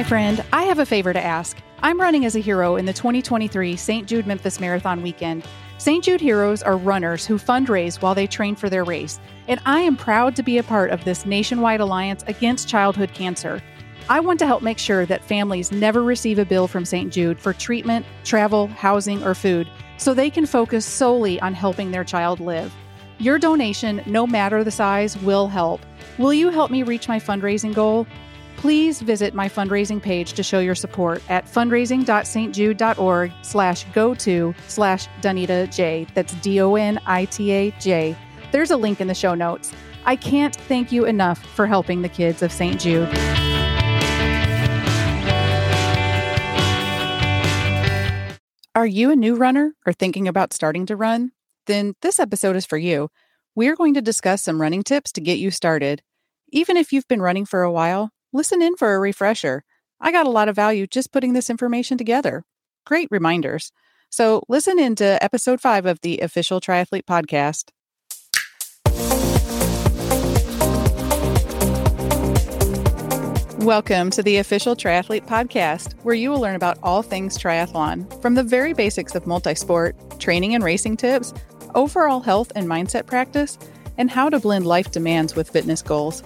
my friend. I have a favor to ask. I'm running as a hero in the 2023 St. Jude Memphis Marathon weekend. St. Jude Heroes are runners who fundraise while they train for their race, and I am proud to be a part of this nationwide alliance against childhood cancer. I want to help make sure that families never receive a bill from St. Jude for treatment, travel, housing, or food, so they can focus solely on helping their child live. Your donation, no matter the size, will help. Will you help me reach my fundraising goal? Please visit my fundraising page to show your support at fundraising.stjude.org slash go to slash Donita J. That's D-O-N-I-T-A-J. There's a link in the show notes. I can't thank you enough for helping the kids of St. Jude. Are you a new runner or thinking about starting to run? Then this episode is for you. We're going to discuss some running tips to get you started. Even if you've been running for a while, listen in for a refresher. I got a lot of value just putting this information together. Great reminders. So listen in to episode five of the official triathlete podcast. Welcome to the official triathlete podcast, where you will learn about all things triathlon, from the very basics of multisport, training and racing tips, overall health and mindset practice, and how to blend life demands with fitness goals.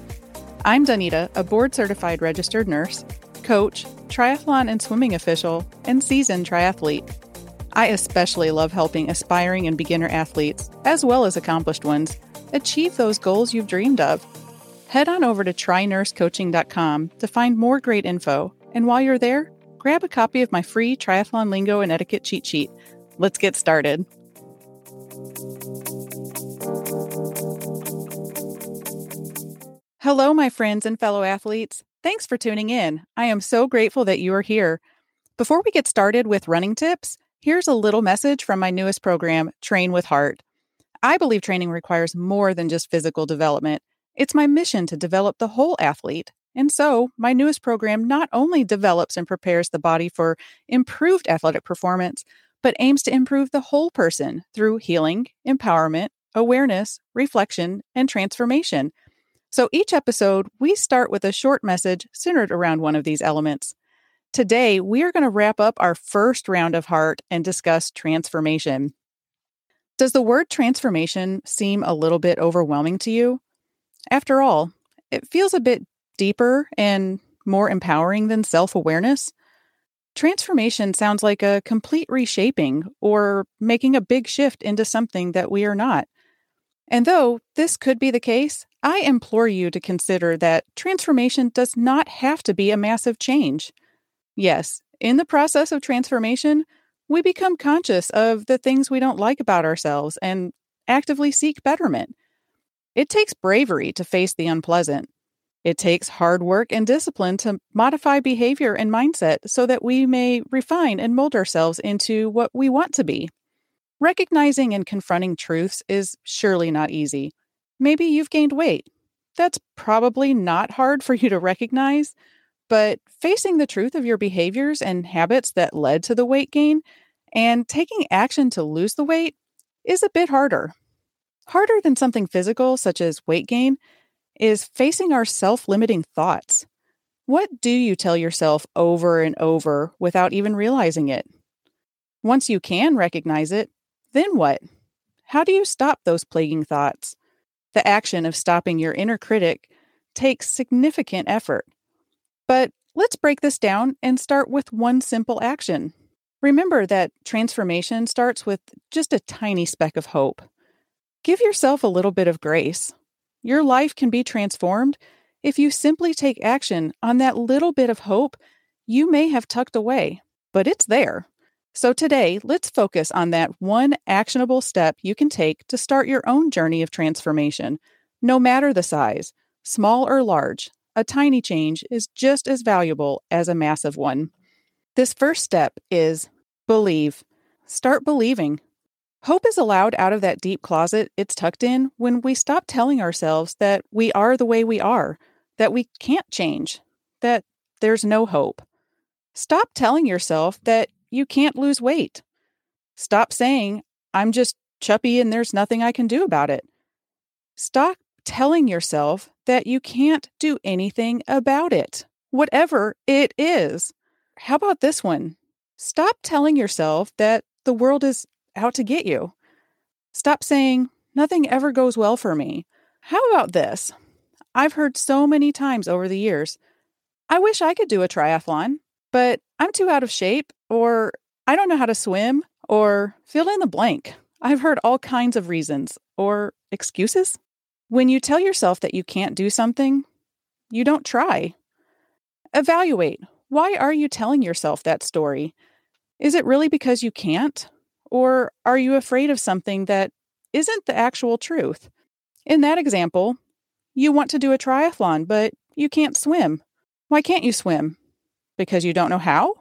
I'm Donita, a board certified registered nurse, coach, triathlon and swimming official, and seasoned triathlete. I especially love helping aspiring and beginner athletes, as well as accomplished ones, achieve those goals you've dreamed of Head on over to trynursecoaching.com to find more great info. And while you're there, grab a copy of my free triathlon lingo and etiquette cheat sheet. Let's get started. Hello, my friends and fellow athletes. Thanks for tuning in. I am so grateful that you are here. Before we get started with running tips, here's a little message from my newest program, Train with Heart. I believe training requires more than just physical development. It's my mission to develop the whole athlete. And so, my newest program not only develops and prepares the body for improved athletic performance, but aims to improve the whole person through healing, empowerment, awareness, reflection, and transformation. So, each episode, we start with a short message centered around one of these elements. Today, we are going to wrap up our first round of heart and discuss transformation. Does the word transformation seem a little bit overwhelming to you? After all, it feels a bit deeper and more empowering than self awareness. Transformation sounds like a complete reshaping or making a big shift into something that we are not. And though this could be the case, I implore you to consider that transformation does not have to be a massive change. Yes, in the process of transformation, we become conscious of the things we don't like about ourselves and actively seek betterment. It takes bravery to face the unpleasant. It takes hard work and discipline to modify behavior and mindset so that we may refine and mold ourselves into what we want to be. Recognizing and confronting truths is surely not easy. Maybe you've gained weight. That's probably not hard for you to recognize, but facing the truth of your behaviors and habits that led to the weight gain and taking action to lose the weight is a bit harder. Harder than something physical, such as weight gain, is facing our self limiting thoughts. What do you tell yourself over and over without even realizing it? Once you can recognize it, then what? How do you stop those plaguing thoughts? The action of stopping your inner critic takes significant effort. But let's break this down and start with one simple action. Remember that transformation starts with just a tiny speck of hope. Give yourself a little bit of grace. Your life can be transformed if you simply take action on that little bit of hope you may have tucked away, but it's there. So today, let's focus on that one actionable step you can take to start your own journey of transformation. No matter the size, small or large, a tiny change is just as valuable as a massive one. This first step is believe. Start believing. Hope is allowed out of that deep closet it's tucked in when we stop telling ourselves that we are the way we are, that we can't change, that there's no hope. Stop telling yourself that you can't lose weight. Stop saying, I'm just chuppy and there's nothing I can do about it. Stop telling yourself that you can't do anything about it. whatever it is. How about this one? Stop telling yourself that the world is out to get you. Stop saying, nothing ever goes well for me. How about this? I've heard so many times over the years, I wish I could do a triathlon, but I'm too out of shape, or I don't know how to swim, or fill in the blank. I've heard all kinds of reasons or excuses. When you tell yourself that you can't do something, you don't try. Evaluate why are you telling yourself that story? Is it really because you can't? Or are you afraid of something that isn't the actual truth? In that example, you want to do a triathlon, but you can't swim. Why can't you swim? Because you don't know how?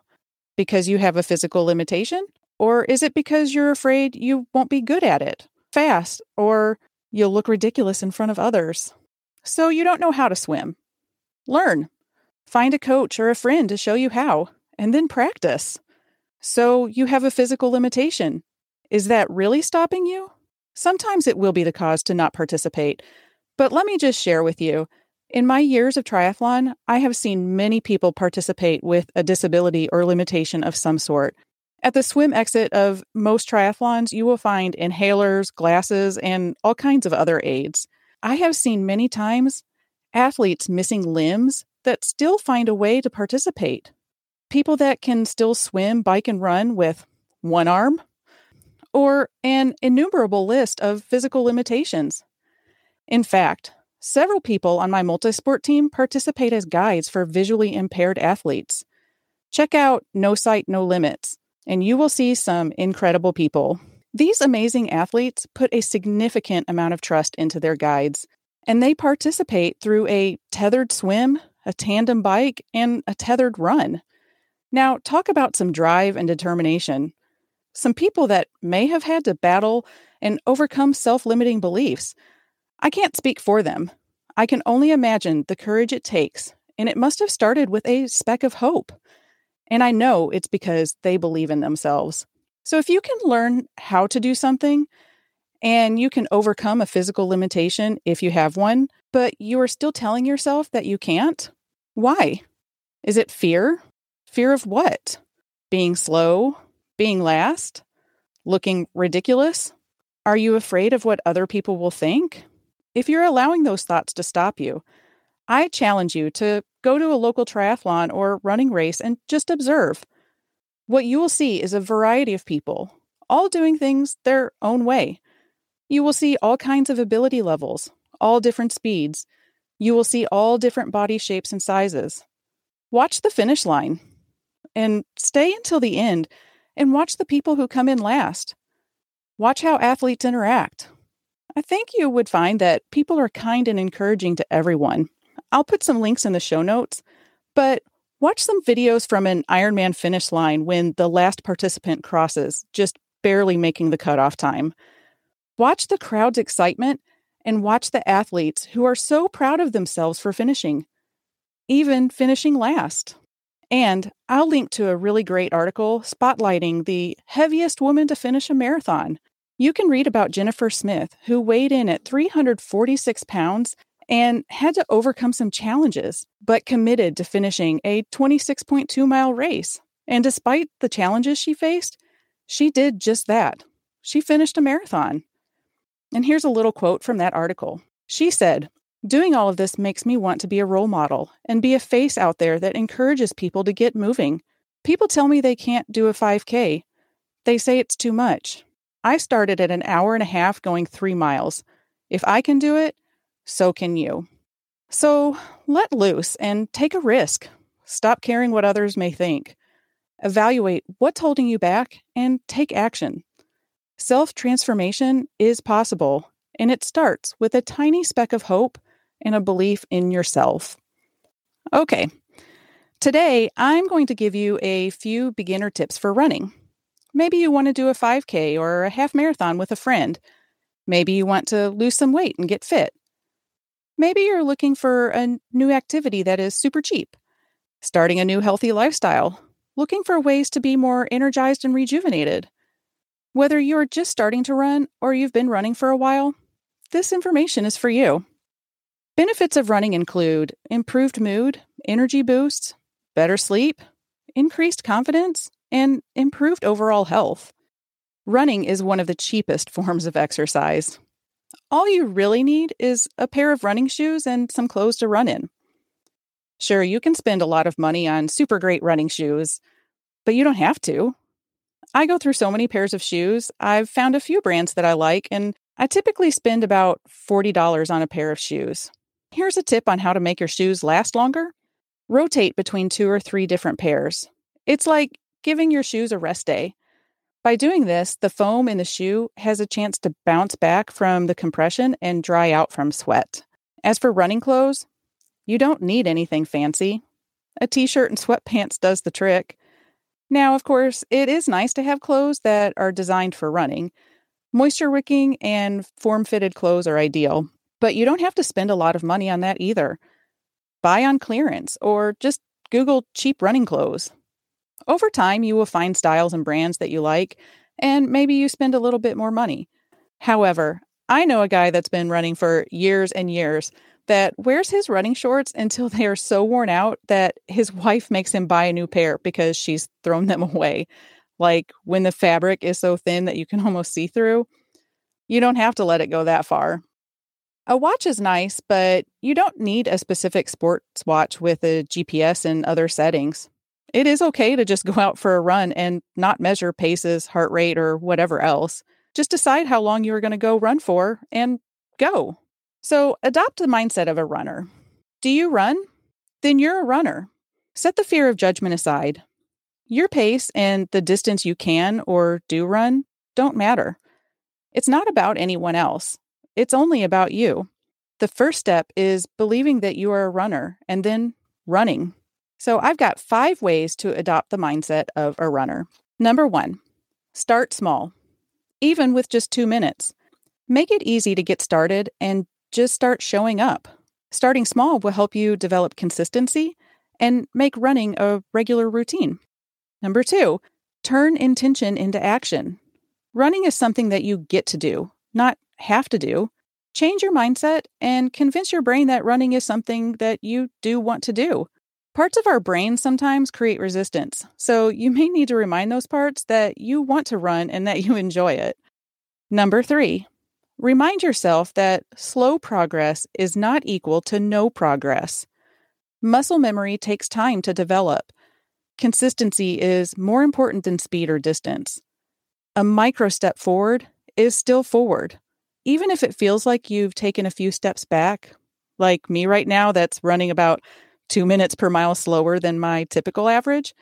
Because you have a physical limitation? Or is it because you're afraid you won't be good at it, fast, or you'll look ridiculous in front of others? So you don't know how to swim. Learn. Find a coach or a friend to show you how, and then practice. So you have a physical limitation. Is that really stopping you? Sometimes it will be the cause to not participate. But let me just share with you in my years of triathlon, I have seen many people participate with a disability or limitation of some sort. At the swim exit of most triathlons, you will find inhalers, glasses, and all kinds of other aids. I have seen many times athletes missing limbs that still find a way to participate. People that can still swim, bike, and run with one arm, or an innumerable list of physical limitations. In fact, several people on my multisport team participate as guides for visually impaired athletes. Check out No Sight, No Limits, and you will see some incredible people. These amazing athletes put a significant amount of trust into their guides, and they participate through a tethered swim, a tandem bike, and a tethered run. Now, talk about some drive and determination. Some people that may have had to battle and overcome self limiting beliefs. I can't speak for them. I can only imagine the courage it takes, and it must have started with a speck of hope. And I know it's because they believe in themselves. So if you can learn how to do something and you can overcome a physical limitation if you have one, but you are still telling yourself that you can't? Why? Is it fear? Fear of what? Being slow? Being last? Looking ridiculous? Are you afraid of what other people will think? If you're allowing those thoughts to stop you, I challenge you to go to a local triathlon or running race and just observe. What you will see is a variety of people, all doing things their own way. You will see all kinds of ability levels, all different speeds. You will see all different body shapes and sizes. Watch the finish line and stay until the end and watch the people who come in last. Watch how athletes interact. I think you would find that people are kind and encouraging to everyone. I'll put some links in the show notes, but watch some videos from an Ironman finish line when the last participant crosses, just barely making the cutoff time. Watch the crowd's excitement and watch the athletes who are so proud of themselves for finishing, even finishing last. And I'll link to a really great article spotlighting the heaviest woman to finish a marathon. You can read about Jennifer Smith, who weighed in at 346 pounds and had to overcome some challenges, but committed to finishing a 26.2 mile race. And despite the challenges she faced, she did just that. She finished a marathon. And here's a little quote from that article. She said, Doing all of this makes me want to be a role model and be a face out there that encourages people to get moving. People tell me they can't do a 5K. They say it's too much. I started at an hour and a half going three miles. If I can do it, so can you. So let loose and take a risk. Stop caring what others may think. Evaluate what's holding you back and take action. Self transformation is possible, and it starts with a tiny speck of hope and a belief in yourself. Okay, today I'm going to give you a few beginner tips for running. Maybe you want to do a 5K or a half marathon with a friend. Maybe you want to lose some weight and get fit. Maybe you're looking for a new activity that is super cheap, starting a new healthy lifestyle, looking for ways to be more energized and rejuvenated. Whether you're just starting to run or you've been running for a while, this information is for you. Benefits of running include improved mood, energy boosts, better sleep, increased confidence, and improved overall health. Running is one of the cheapest forms of exercise. All you really need is a pair of running shoes and some clothes to run in. Sure, you can spend a lot of money on super great running shoes, but you don't have to. I go through so many pairs of shoes. I've found a few brands that I like, and I typically spend about $40 on a pair of shoes. Here's a tip on how to make your shoes last longer rotate between two or three different pairs. It's like giving your shoes a rest day. By doing this, the foam in the shoe has a chance to bounce back from the compression and dry out from sweat. As for running clothes, you don't need anything fancy. A t shirt and sweatpants does the trick. Now, of course, it is nice to have clothes that are designed for running. Moisture wicking and form fitted clothes are ideal, but you don't have to spend a lot of money on that either. Buy on clearance or just Google cheap running clothes. Over time, you will find styles and brands that you like, and maybe you spend a little bit more money. However, I know a guy that's been running for years and years that wears his running shorts until they are so worn out that his wife makes him buy a new pair because she's thrown them away. Like when the fabric is so thin that you can almost see through. You don't have to let it go that far. A watch is nice, but you don't need a specific sports watch with a GPS and other settings. It is okay to just go out for a run and not measure paces, heart rate, or whatever else. Just decide how long you are going to go run for and go. So adopt the mindset of a runner. Do you run? Then you're a runner. Set the fear of judgment aside. Your pace and the distance you can or do run don't matter. It's not about anyone else, it's only about you. The first step is believing that you are a runner and then running. So I've got five ways to adopt the mindset of a runner. Number one, start small, even with just two minutes. Make it easy to get started and just start showing up. Starting small will help you develop consistency and make running a regular routine. Number two, turn intention into action. Running is something that you get to do, not have to do. Change your mindset and convince your brain that running is something that you do want to do. Parts of our brain sometimes create resistance, so you may need to remind those parts that you want to run and that you enjoy it. Number three, Remind yourself that slow progress is not equal to no progress. Muscle memory takes time to develop. Consistency is more important than speed or distance. A micro step forward is still forward. Even if it feels like you've taken a few steps back, like me right now, that's running about two minutes per mile slower than my typical average,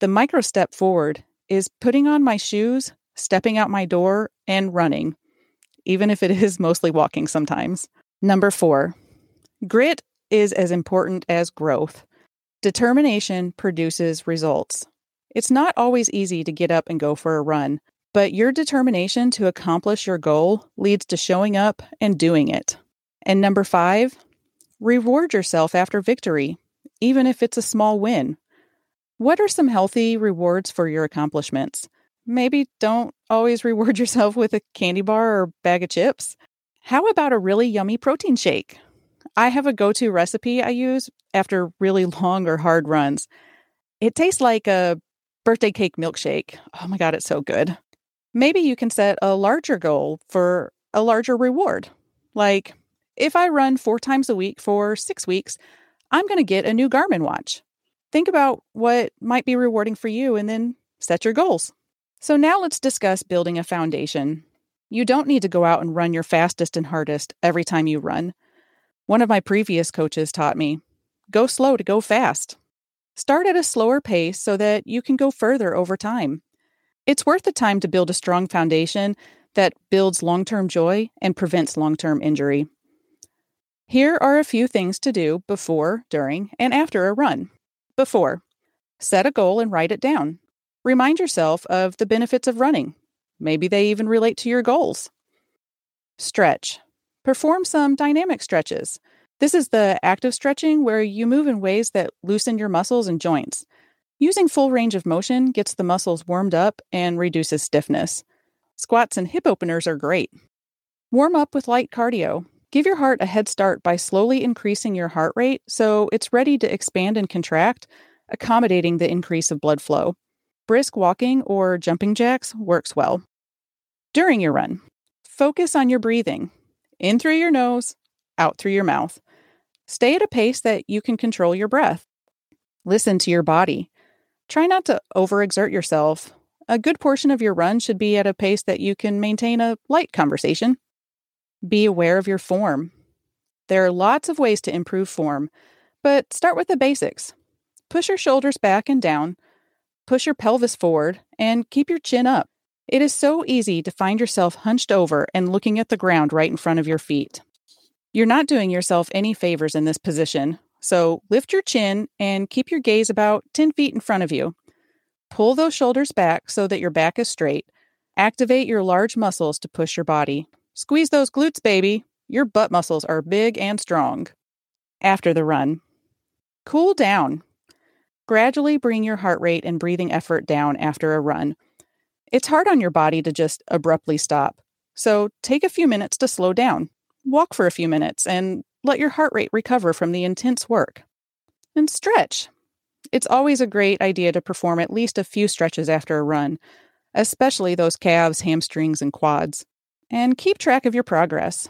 the micro step forward is putting on my shoes, stepping out my door, and running even if it is mostly walking sometimes. Number four, grit is as important as growth. Determination produces results. It's not always easy to get up and go for a run, but your determination to accomplish your goal leads to showing up and doing it. And number five, reward yourself after victory, even if it's a small win. What are some healthy rewards for your accomplishments? maybe don't always reward yourself with a candy bar or bag of chips. How about a really yummy protein shake? I have a go to recipe I use after really long or hard runs. It tastes like a birthday cake milkshake. Oh my God, it's so good. Maybe you can set a larger goal for a larger reward. Like, if I run four times a week for six weeks, I'm going to get a new Garmin watch. Think about what might be rewarding for you and then set your goals. So now let's discuss building a foundation. You don't need to go out and run your fastest and hardest every time you run. One of my previous coaches taught me go slow to go fast. Start at a slower pace so that you can go further over time. It's worth the time to build a strong foundation that builds long term joy and prevents long term injury. Here are a few things to do before, during, and after a run. Before, set a goal and write it down. Remind yourself of the benefits of running. Maybe they even relate to your goals. Stretch. Perform some dynamic stretches. This is the active stretching where you move in ways that loosen your muscles and joints. Using full range of motion gets the muscles warmed up and reduces stiffness. Squats and hip openers are great. Warm up with light cardio. Give your heart a head start by slowly increasing your heart rate so it's ready to expand and contract, accommodating the increase of blood flow. Brisk walking or jumping jacks works well. During your run, focus on your breathing in through your nose, out through your mouth. Stay at a pace that you can control your breath. Listen to your body. Try not to overexert yourself. A good portion of your run should be at a pace that you can maintain a light conversation. Be aware of your form. There are lots of ways to improve form, but start with the basics. Push your shoulders back and down, push your pelvis forward, and keep your chin up. It is so easy to find yourself hunched over and looking at the ground right in front of your feet. You're not doing yourself any favors in this position, so lift your chin and keep your gaze about 10 feet in front of you. Pull those shoulders back so that your back is straight. Activate your large muscles to push your body. Squeeze those glutes, baby. Your butt muscles are big and strong. After the run, cool down. Gradually bring your heart rate and breathing effort down after a run. It's hard on your body to just abruptly stop. So take a few minutes to slow down. Walk for a few minutes and let your heart rate recover from the intense work. And stretch. It's always a great idea to perform at least a few stretches after a run, especially those calves, hamstrings, and quads. And keep track of your progress.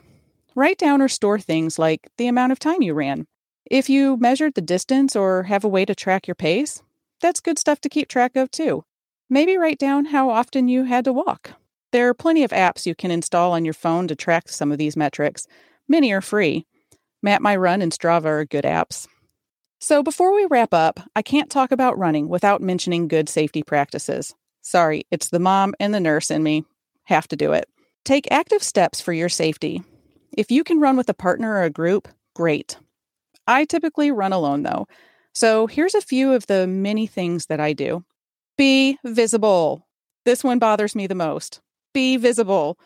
Write down or store things like the amount of time you ran. If you measured the distance or have a way to track your pace, that's good stuff to keep track of too. Maybe write down how often you had to walk. There are plenty of apps you can install on your phone to track some of these metrics. Many are free. Map My Run and Strava are good apps. So, before we wrap up, I can't talk about running without mentioning good safety practices. Sorry, it's the mom and the nurse in me. Have to do it. Take active steps for your safety. If you can run with a partner or a group, great. I typically run alone though. So, here's a few of the many things that I do. Be visible. This one bothers me the most. Be visible.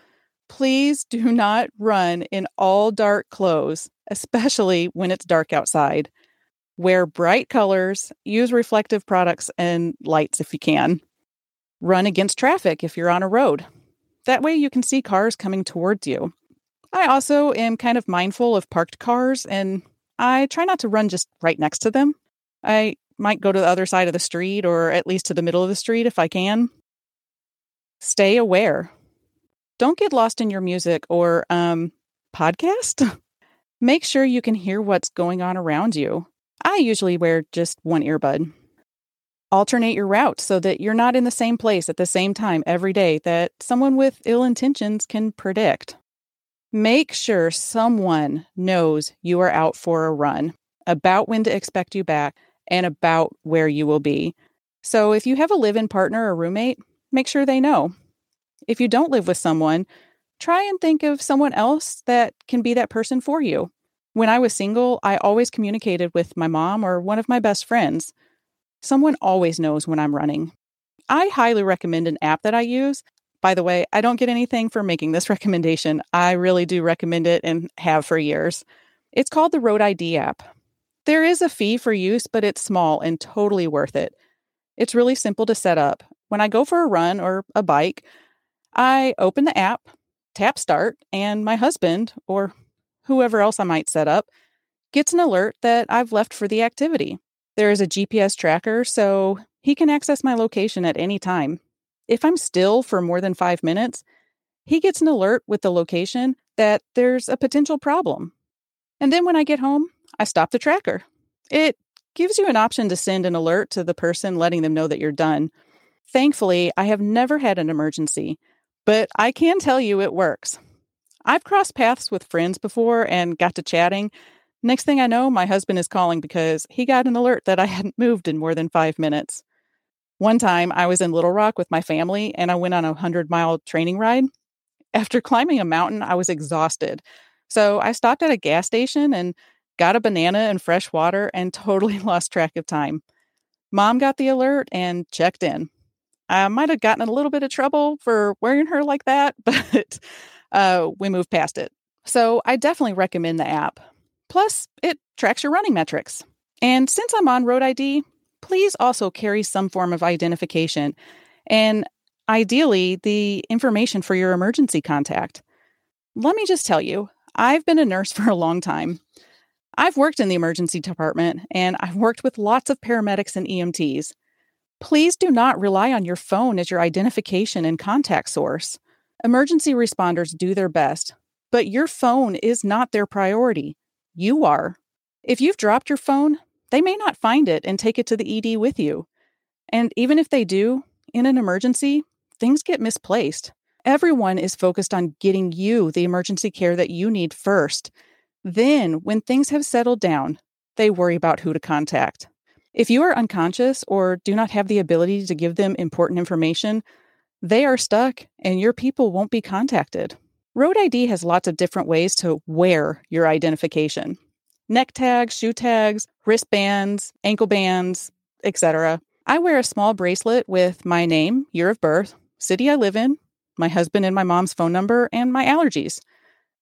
Please do not run in all dark clothes, especially when it's dark outside. Wear bright colors, use reflective products and lights if you can. Run against traffic if you're on a road. That way you can see cars coming towards you. I also am kind of mindful of parked cars and I try not to run just right next to them. I might go to the other side of the street or at least to the middle of the street if I can. Stay aware. Don't get lost in your music or um podcast. Make sure you can hear what's going on around you. I usually wear just one earbud. Alternate your route so that you're not in the same place at the same time every day that someone with ill intentions can predict. Make sure someone knows you are out for a run, about when to expect you back, and about where you will be. So if you have a live in partner or roommate, make sure they know. If you don't live with someone, try and think of someone else that can be that person for you. When I was single, I always communicated with my mom or one of my best friends. Someone always knows when I'm running. I highly recommend an app that I use. By the way, I don't get anything for making this recommendation. I really do recommend it and have for years. It's called the Road ID app. There is a fee for use, but it's small and totally worth it. It's really simple to set up. When I go for a run or a bike, I open the app, tap start, and my husband, or whoever else I might set up, gets an alert that I've left for the activity. There is a GPS tracker, so he can access my location at any time. If I'm still for more than five minutes, he gets an alert with the location that there's a potential problem. And then when I get home, I stop the tracker. It gives you an option to send an alert to the person letting them know that you're done. Thankfully, I have never had an emergency, but I can tell you it works. I've crossed paths with friends before and got to chatting. Next thing I know, my husband is calling because he got an alert that I hadn't moved in more than five minutes. One time I was in Little Rock with my family and I went on a 100 mile training ride. After climbing a mountain, I was exhausted. So I stopped at a gas station and got a banana and fresh water and totally lost track of time. Mom got the alert and checked in. I might have gotten a little bit of trouble for wearing her like that, but uh, we moved past it. So I definitely recommend the app. Plus, it tracks your running metrics. And since I'm on Road ID, please also carry some form of identification and ideally the information for your emergency contact. Let me just tell you, I've been a nurse for a long time. I've worked in the emergency department and I've worked with lots of paramedics and EMTs. Please do not rely on your phone as your identification and contact source. Emergency responders do their best, but your phone is not their priority. You are. If you've dropped your phone, they may not find it and take it to the ED with you. And even if they do, in an emergency, things get misplaced. Everyone is focused on getting you the emergency care that you need first. Then, when things have settled down, they worry about who to contact. If you are unconscious or do not have the ability to give them important information, they are stuck and your people won't be contacted. Road ID has lots of different ways to wear your identification neck tags, shoe tags, wristbands, ankle bands, etc. I wear a small bracelet with my name, year of birth, city I live in, my husband and my mom's phone number, and my allergies.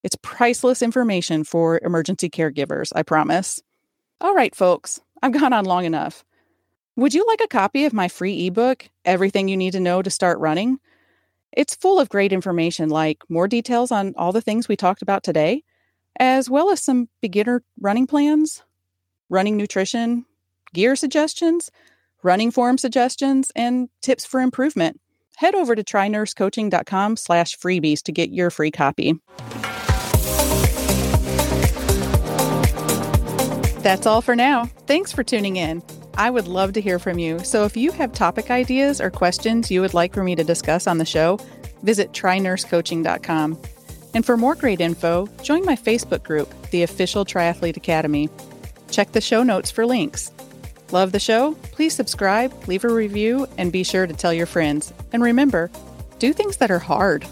It's priceless information for emergency caregivers, I promise. All right, folks, I've gone on long enough. Would you like a copy of my free ebook, Everything You Need to Know to Start Running? It's full of great information like more details on all the things we talked about today, as well as some beginner running plans, running nutrition, gear suggestions, running form suggestions, and tips for improvement. Head over to trynursecoaching.com slash freebies to get your free copy. That's all for now. Thanks for tuning in. I would love to hear from you. So if you have topic ideas or questions you would like for me to discuss on the show, visit trynursecoaching.com. And for more great info, join my Facebook group, the Official Triathlete Academy. Check the show notes for links. Love the show? Please subscribe, leave a review, and be sure to tell your friends. And remember, do things that are hard.